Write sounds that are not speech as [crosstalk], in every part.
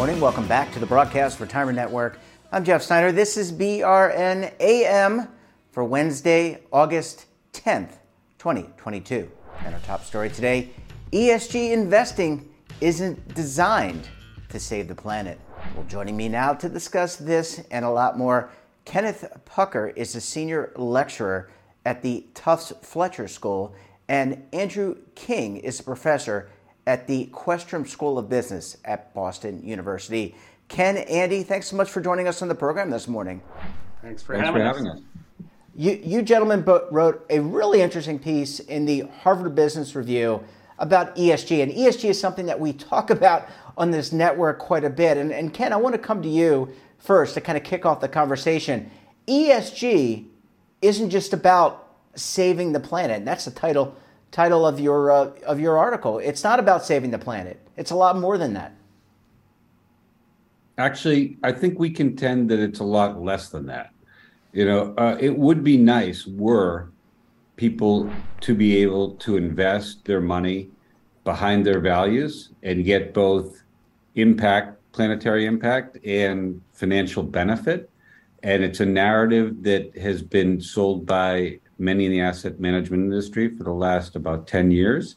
morning. Welcome back to the Broadcast Retirement Network. I'm Jeff Snyder. This is BRN AM for Wednesday, August 10th, 2022. And our top story today ESG investing isn't designed to save the planet. Well, joining me now to discuss this and a lot more, Kenneth Pucker is a senior lecturer at the Tufts Fletcher School, and Andrew King is a professor at the Questrom School of Business at Boston University. Ken, Andy, thanks so much for joining us on the program this morning. Thanks for, thanks having, for having us. You, you gentlemen wrote a really interesting piece in the Harvard Business Review about ESG. And ESG is something that we talk about on this network quite a bit. And, and Ken, I want to come to you first to kind of kick off the conversation. ESG isn't just about saving the planet. That's the title title of your uh, of your article. It's not about saving the planet. It's a lot more than that. Actually, I think we contend that it's a lot less than that. You know, uh, it would be nice were people to be able to invest their money behind their values and get both impact, planetary impact, and financial benefit. And it's a narrative that has been sold by many in the asset management industry for the last about 10 years.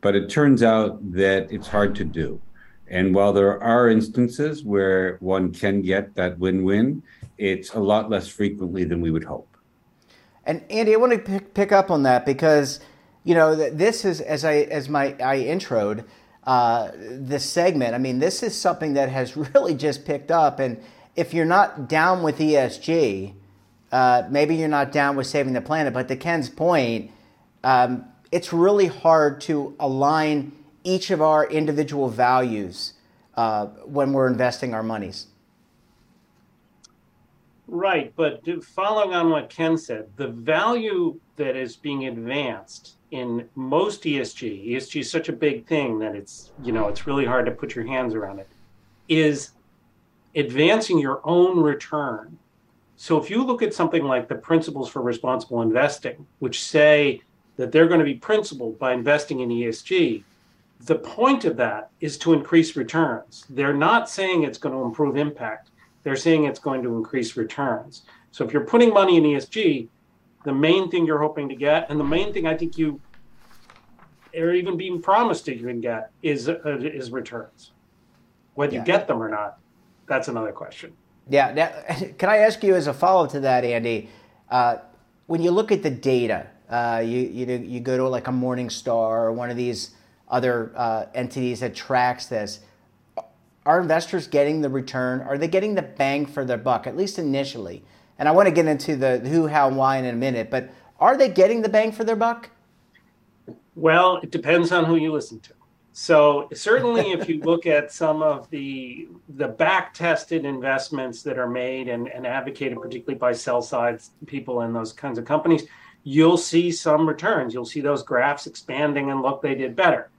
But it turns out that it's hard to do. And while there are instances where one can get that win win, it's a lot less frequently than we would hope. And Andy, I want to pick, pick up on that because, you know, this is as I as my I introed uh, this segment. I mean, this is something that has [laughs] really just picked up. And if you're not down with ESG, uh, maybe you're not down with saving the planet. But to Ken's point, um, it's really hard to align each of our individual values uh, when we're investing our monies. Right, but following on what Ken said, the value that is being advanced in most ESG, ESG is such a big thing that it's, you know, it's really hard to put your hands around it, is advancing your own return. So if you look at something like the principles for responsible investing, which say that they're going to be principled by investing in ESG, the point of that is to increase returns. They're not saying it's going to improve impact they're saying it's going to increase returns. So if you're putting money in ESG, the main thing you're hoping to get, and the main thing I think you are even being promised that you can get, is uh, is returns. Whether yeah. you get them or not, that's another question. Yeah. [laughs] Can I ask you as a follow up to that, Andy? Uh, when you look at the data, uh, you you you go to like a Morningstar or one of these other uh, entities that tracks this are investors getting the return? Are they getting the bang for their buck, at least initially? And I want to get into the who, how, why in a minute, but are they getting the bang for their buck? Well, it depends on who you listen to. So certainly, if you look at some of the the back tested investments that are made and, and advocated, particularly by sell side people in those kinds of companies, you'll see some returns. You'll see those graphs expanding and look, they did better.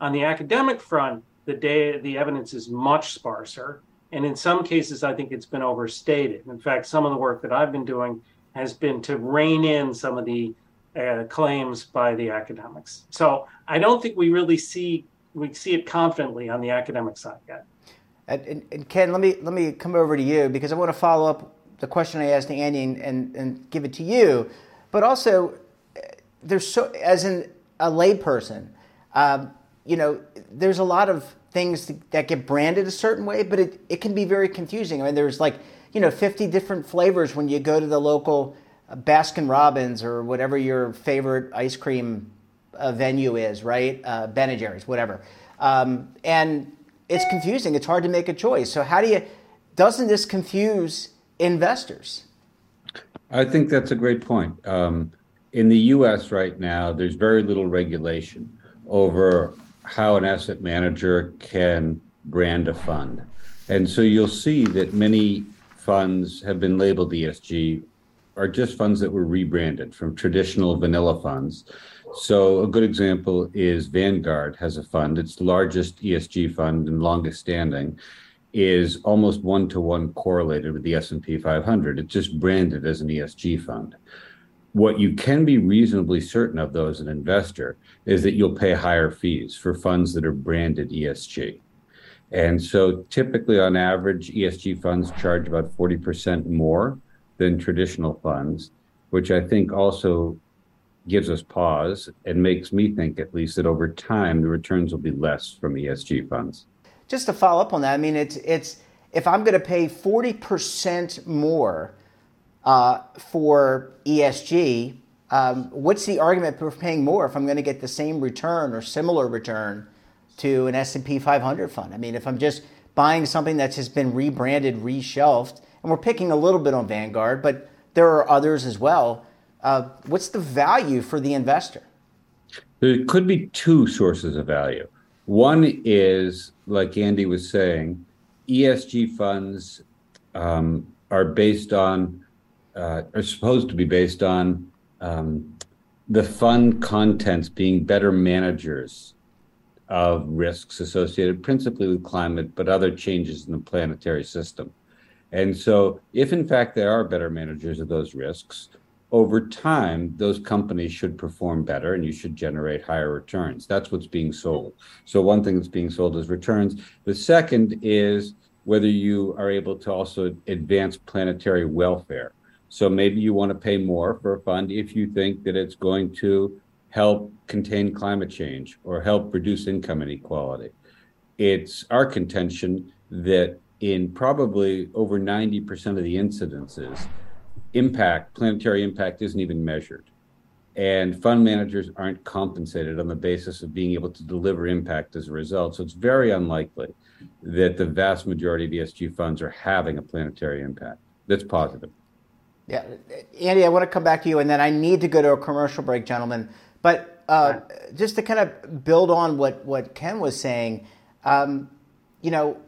On the academic front, the day the evidence is much sparser and in some cases i think it's been overstated in fact some of the work that i've been doing has been to rein in some of the uh, claims by the academics so i don't think we really see we see it confidently on the academic side yet and, and ken let me let me come over to you because i want to follow up the question i asked andy and, and, and give it to you but also there's so as an, a layperson um, you know there's a lot of things that get branded a certain way, but it, it can be very confusing. I mean, there's like, you know, 50 different flavors when you go to the local uh, Baskin Robbins or whatever your favorite ice cream uh, venue is, right? Uh, ben and Jerry's, whatever. Um, and it's confusing. It's hard to make a choice. So, how do you, doesn't this confuse investors? I think that's a great point. Um, in the US right now, there's very little regulation over how an asset manager can brand a fund. And so you'll see that many funds have been labeled ESG are just funds that were rebranded from traditional vanilla funds. So a good example is Vanguard has a fund. Its largest ESG fund and longest standing is almost one to one correlated with the S&P 500. It's just branded as an ESG fund what you can be reasonably certain of though as an investor is that you'll pay higher fees for funds that are branded ESG. And so typically on average, ESG funds charge about 40% more than traditional funds, which I think also gives us pause and makes me think at least that over time the returns will be less from ESG funds. Just to follow up on that, I mean it's it's if I'm going to pay 40% more uh, for ESG, um, what's the argument for paying more if I'm going to get the same return or similar return to an S&P 500 fund? I mean, if I'm just buying something that's just been rebranded, reshelved, and we're picking a little bit on Vanguard, but there are others as well. Uh, what's the value for the investor? There could be two sources of value. One is, like Andy was saying, ESG funds um, are based on, uh, are supposed to be based on um, the fund contents being better managers of risks associated principally with climate, but other changes in the planetary system. And so, if in fact they are better managers of those risks, over time, those companies should perform better and you should generate higher returns. That's what's being sold. So, one thing that's being sold is returns. The second is whether you are able to also advance planetary welfare. So, maybe you want to pay more for a fund if you think that it's going to help contain climate change or help reduce income inequality. It's our contention that in probably over 90% of the incidences, impact, planetary impact, isn't even measured. And fund managers aren't compensated on the basis of being able to deliver impact as a result. So it's very unlikely that the vast majority of ESG funds are having a planetary impact that's positive. Yeah, Andy, I want to come back to you, and then I need to go to a commercial break, gentlemen. But uh, just to kind of build on what, what Ken was saying, um, you know,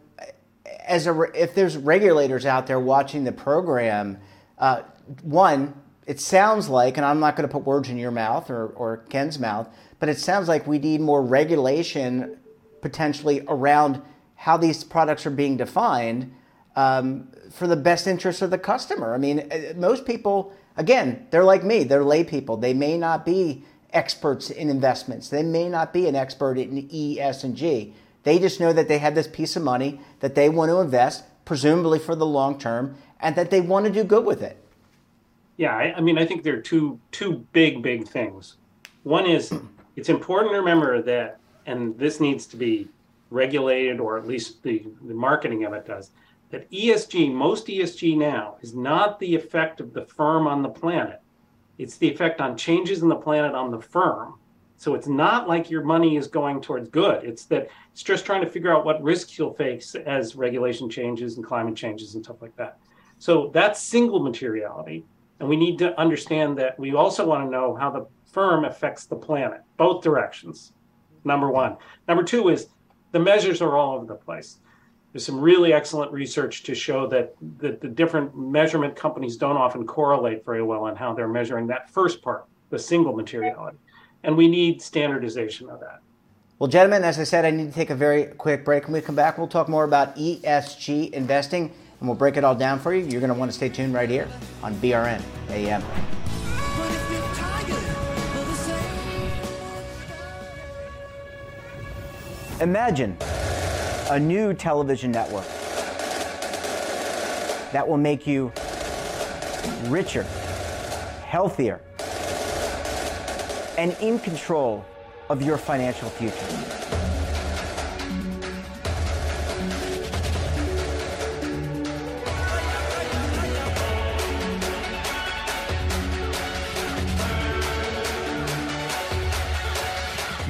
as a if there's regulators out there watching the program, uh, one, it sounds like, and I'm not going to put words in your mouth or, or Ken's mouth, but it sounds like we need more regulation potentially around how these products are being defined um, for the best interest of the customer. I mean, uh, most people, again, they're like me, they're lay people. They may not be experts in investments. They may not be an expert in E, S, and G. They just know that they have this piece of money that they want to invest, presumably for the long term, and that they want to do good with it. Yeah, I, I mean, I think there are two two big big things. One is [clears throat] it's important to remember that, and this needs to be regulated, or at least the, the marketing of it does. That ESG, most ESG now, is not the effect of the firm on the planet. It's the effect on changes in the planet on the firm. So it's not like your money is going towards good. It's that it's just trying to figure out what risks you'll face as regulation changes and climate changes and stuff like that. So that's single materiality. And we need to understand that we also want to know how the firm affects the planet, both directions. Number one. Number two is the measures are all over the place. There's some really excellent research to show that, that the different measurement companies don't often correlate very well on how they're measuring that first part, the single materiality. And we need standardization of that. Well, gentlemen, as I said, I need to take a very quick break. When we come back, we'll talk more about ESG investing and we'll break it all down for you. You're going to want to stay tuned right here on BRN AM. Imagine a new television network that will make you richer, healthier, and in control of your financial future.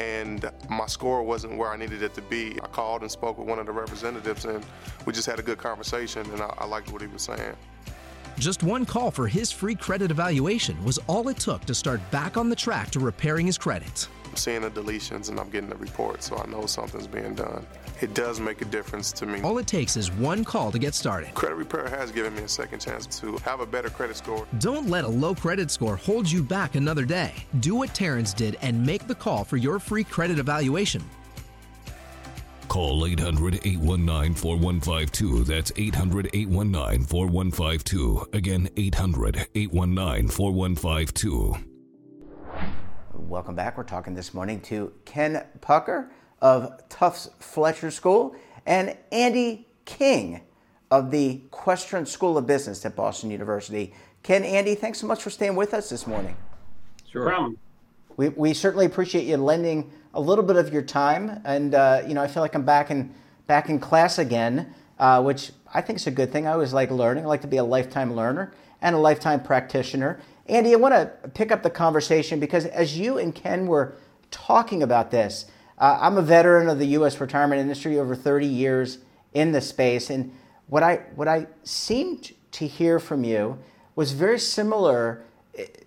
and my score wasn't where I needed it to be. I called and spoke with one of the representatives, and we just had a good conversation, and I, I liked what he was saying. Just one call for his free credit evaluation was all it took to start back on the track to repairing his credit. I'm seeing the deletions and I'm getting the report, so I know something's being done. It does make a difference to me. All it takes is one call to get started. Credit Repair has given me a second chance to have a better credit score. Don't let a low credit score hold you back another day. Do what Terrence did and make the call for your free credit evaluation. Call 800 819 4152. That's 800 819 4152. Again, 800 819 4152. Welcome back. We're talking this morning to Ken Pucker of Tufts Fletcher School and Andy King of the Questrom School of Business at Boston University. Ken, Andy, thanks so much for staying with us this morning. Sure. Problem. We, we certainly appreciate you lending a little bit of your time, and uh, you know I feel like I'm back in back in class again, uh, which I think is a good thing. I always like learning. I like to be a lifetime learner and a lifetime practitioner. Andy, I want to pick up the conversation because as you and Ken were talking about this, uh, I'm a veteran of the U.S. retirement industry, over 30 years in the space, and what I what I seemed to hear from you was very similar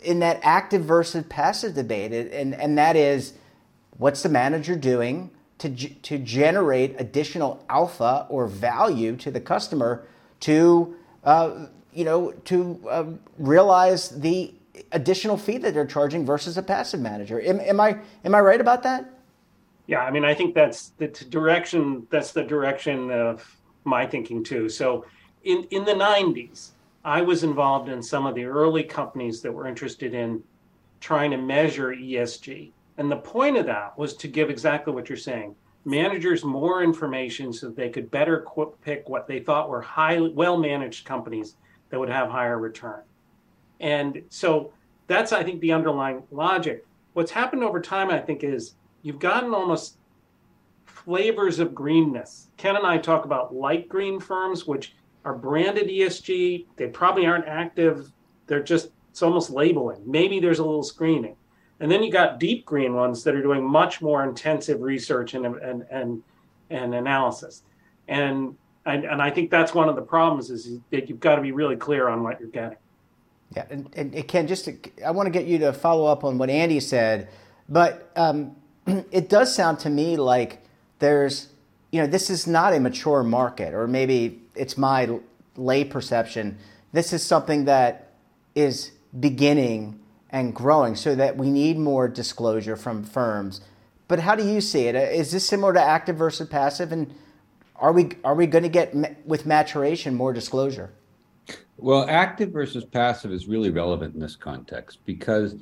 in that active versus passive debate, and and that is, what's the manager doing to to generate additional alpha or value to the customer to uh, you know to uh, realize the additional fee that they're charging versus a passive manager. Am, am I am I right about that? Yeah, I mean, I think that's the direction. That's the direction of my thinking too. So, in in the '90s, I was involved in some of the early companies that were interested in trying to measure ESG, and the point of that was to give exactly what you're saying: managers more information so that they could better pick what they thought were highly well managed companies that would have higher return. And so that's, I think, the underlying logic. What's happened over time, I think, is you've gotten almost flavors of greenness. Ken and I talk about light green firms, which are branded ESG. They probably aren't active. They're just, it's almost labeling. Maybe there's a little screening. And then you got deep green ones that are doing much more intensive research and, and, and, and analysis. And, and, and I think that's one of the problems is that you've got to be really clear on what you're getting. Yeah, and, and Ken, just to, I want to get you to follow up on what Andy said, but um, [clears throat] it does sound to me like there's, you know, this is not a mature market, or maybe it's my lay perception. This is something that is beginning and growing, so that we need more disclosure from firms. But how do you see it? Uh, is this similar to active versus passive, and are we are we going to get with maturation more disclosure? Well, active versus passive is really relevant in this context because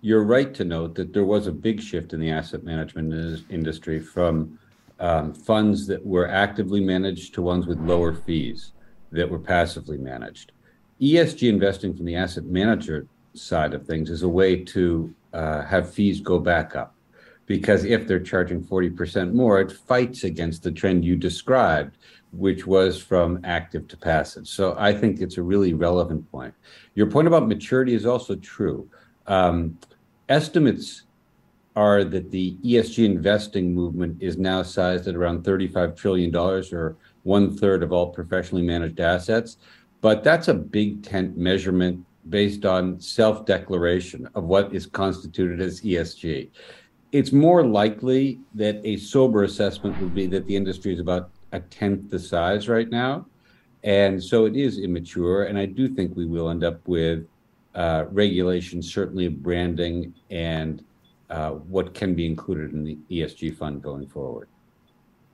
you're right to note that there was a big shift in the asset management industry from um, funds that were actively managed to ones with lower fees that were passively managed. ESG investing from the asset manager side of things is a way to uh, have fees go back up because if they're charging 40% more, it fights against the trend you described, which was from active to passive. So I think it's a really relevant point. Your point about maturity is also true. Um, estimates are that the ESG investing movement is now sized at around $35 trillion or one third of all professionally managed assets. But that's a big tent measurement based on self declaration of what is constituted as ESG. It's more likely that a sober assessment would be that the industry is about a tenth the size right now. And so it is immature. And I do think we will end up with uh, regulations, certainly branding and uh, what can be included in the ESG fund going forward.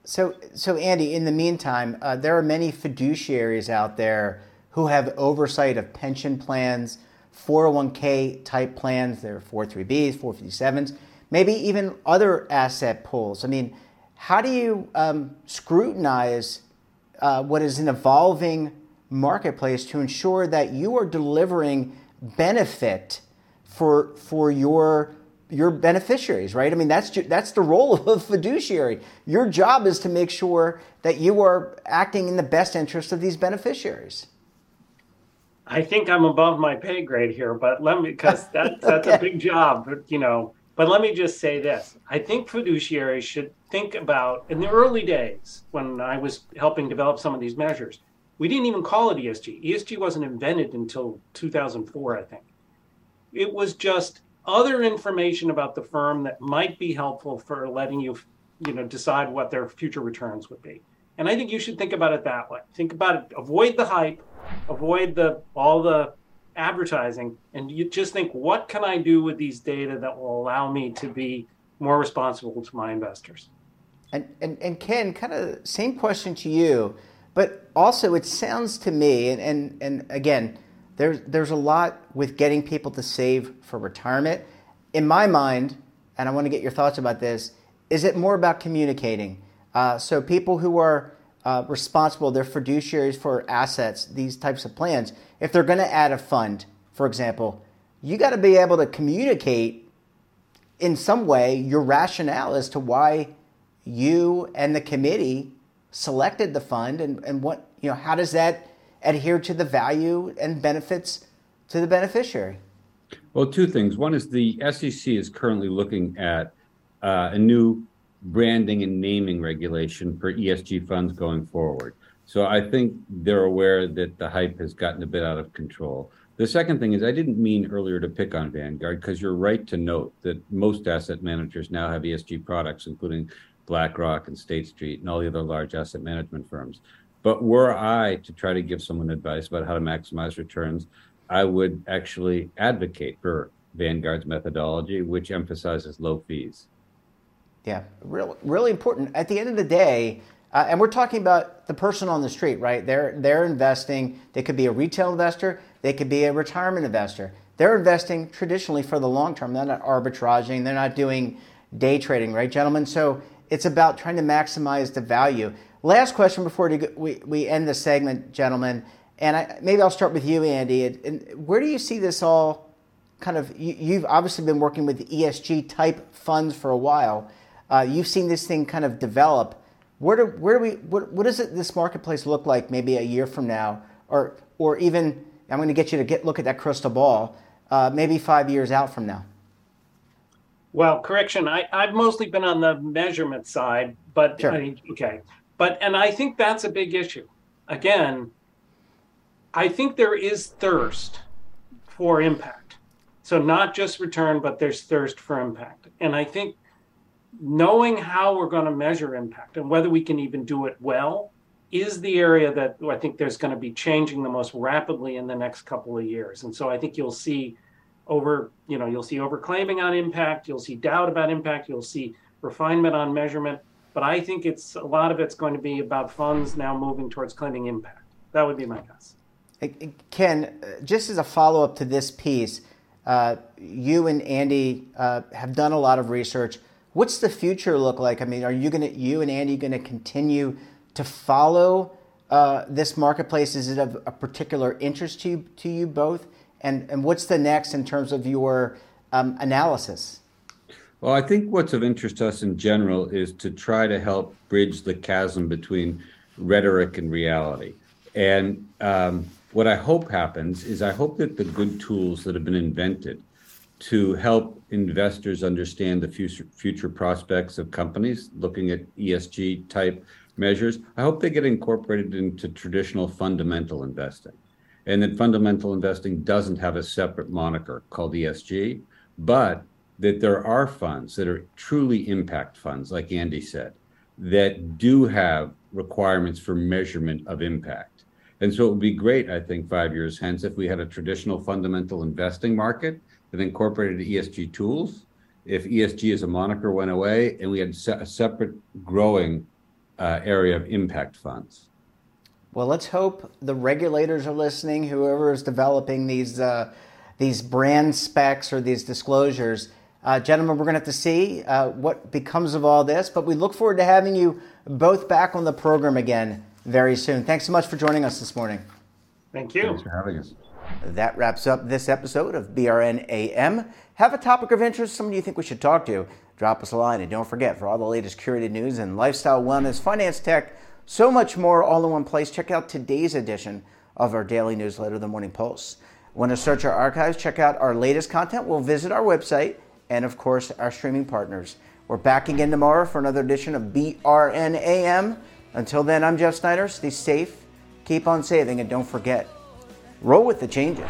So, so Andy, in the meantime, uh, there are many fiduciaries out there who have oversight of pension plans, 401k type plans, there are 43Bs, 457s, maybe even other asset pools. I mean, how do you um, scrutinize uh, what is an evolving marketplace to ensure that you are delivering benefit for for your your beneficiaries, right? I mean, that's that's the role [laughs] of a fiduciary. Your job is to make sure that you are acting in the best interest of these beneficiaries. I think I'm above my pay grade here, but let me because [laughs] that, that's okay. a big job, you know. But let me just say this: I think fiduciaries should think about in the early days when I was helping develop some of these measures. We didn't even call it ESG. ESG wasn't invented until 2004, I think. It was just other information about the firm that might be helpful for letting you, you know, decide what their future returns would be. And I think you should think about it that way. Think about it. Avoid the hype. Avoid the all the advertising, and you just think, what can I do with these data that will allow me to be more responsible to my investors? And and, and Ken, kind of same question to you, but also it sounds to me, and and, and again there's, there's a lot with getting people to save for retirement. In my mind, and I want to get your thoughts about this, is it more about communicating? Uh, so people who are uh, responsible, they're fiduciaries for assets, these types of plans. If they're going to add a fund, for example, you got to be able to communicate in some way your rationale as to why you and the committee selected the fund and, and what, you know, how does that adhere to the value and benefits to the beneficiary? Well, two things. One is the SEC is currently looking at uh, a new branding and naming regulation for ESG funds going forward. So I think they're aware that the hype has gotten a bit out of control. The second thing is, I didn't mean earlier to pick on Vanguard because you're right to note that most asset managers now have ESG products, including BlackRock and State Street and all the other large asset management firms. But were I to try to give someone advice about how to maximize returns, I would actually advocate for Vanguard's methodology, which emphasizes low fees. Yeah, really, really important. At the end of the day, uh, and we're talking about the person on the street, right? They're they're investing. They could be a retail investor. They could be a retirement investor. They're investing traditionally for the long term. They're not arbitraging. They're not doing day trading, right, gentlemen? So it's about trying to maximize the value. Last question before we, we end the segment, gentlemen, and I, maybe I'll start with you, Andy. And where do you see this all kind of? You, have obviously been working with ESG type funds for a while. Uh, you've seen this thing kind of develop. Where do where do we what, what does it, this marketplace look like maybe a year from now, or or even I'm going to get you to get look at that crystal ball, uh, maybe five years out from now. Well, correction. I, I've mostly been on the measurement side, but sure. I mean, okay. But, and I think that's a big issue. Again, I think there is thirst for impact. So, not just return, but there's thirst for impact. And I think knowing how we're going to measure impact and whether we can even do it well is the area that I think there's going to be changing the most rapidly in the next couple of years. And so I think you'll see over, you know, you'll see overclaiming on impact, you'll see doubt about impact, you'll see refinement on measurement. But I think it's a lot of it's going to be about funds now moving towards claiming impact. That would be my guess. Ken, just as a follow up to this piece, uh, you and Andy uh, have done a lot of research. What's the future look like? I mean, are you going to, you and Andy, going to continue to follow uh, this marketplace? Is it of a particular interest to you, to you both? And, and what's the next in terms of your um, analysis? Well, I think what's of interest to us in general is to try to help bridge the chasm between rhetoric and reality. And um, what I hope happens is I hope that the good tools that have been invented to help investors understand the future, future prospects of companies, looking at ESG type measures, I hope they get incorporated into traditional fundamental investing. And that fundamental investing doesn't have a separate moniker called ESG, but that there are funds that are truly impact funds, like Andy said, that do have requirements for measurement of impact. And so it would be great, I think, five years hence if we had a traditional fundamental investing market that incorporated ESG tools. If ESG as a moniker went away and we had a separate growing uh, area of impact funds. Well, let's hope the regulators are listening. Whoever is developing these uh, these brand specs or these disclosures, uh, gentlemen, we're going to have to see uh, what becomes of all this. But we look forward to having you both back on the program again very soon. Thanks so much for joining us this morning. Thank you. Thanks for having us. That wraps up this episode of BRN AM. Have a topic of interest, somebody you think we should talk to? Drop us a line. And don't forget, for all the latest curated news and lifestyle, wellness, finance, tech, so much more all in one place, check out today's edition of our daily newsletter, The Morning Pulse. Want to search our archives, check out our latest content, we'll visit our website and, of course, our streaming partners. We're back again tomorrow for another edition of BRNAM. Until then, I'm Jeff Snyder. Stay safe, keep on saving, and don't forget, roll with the changes.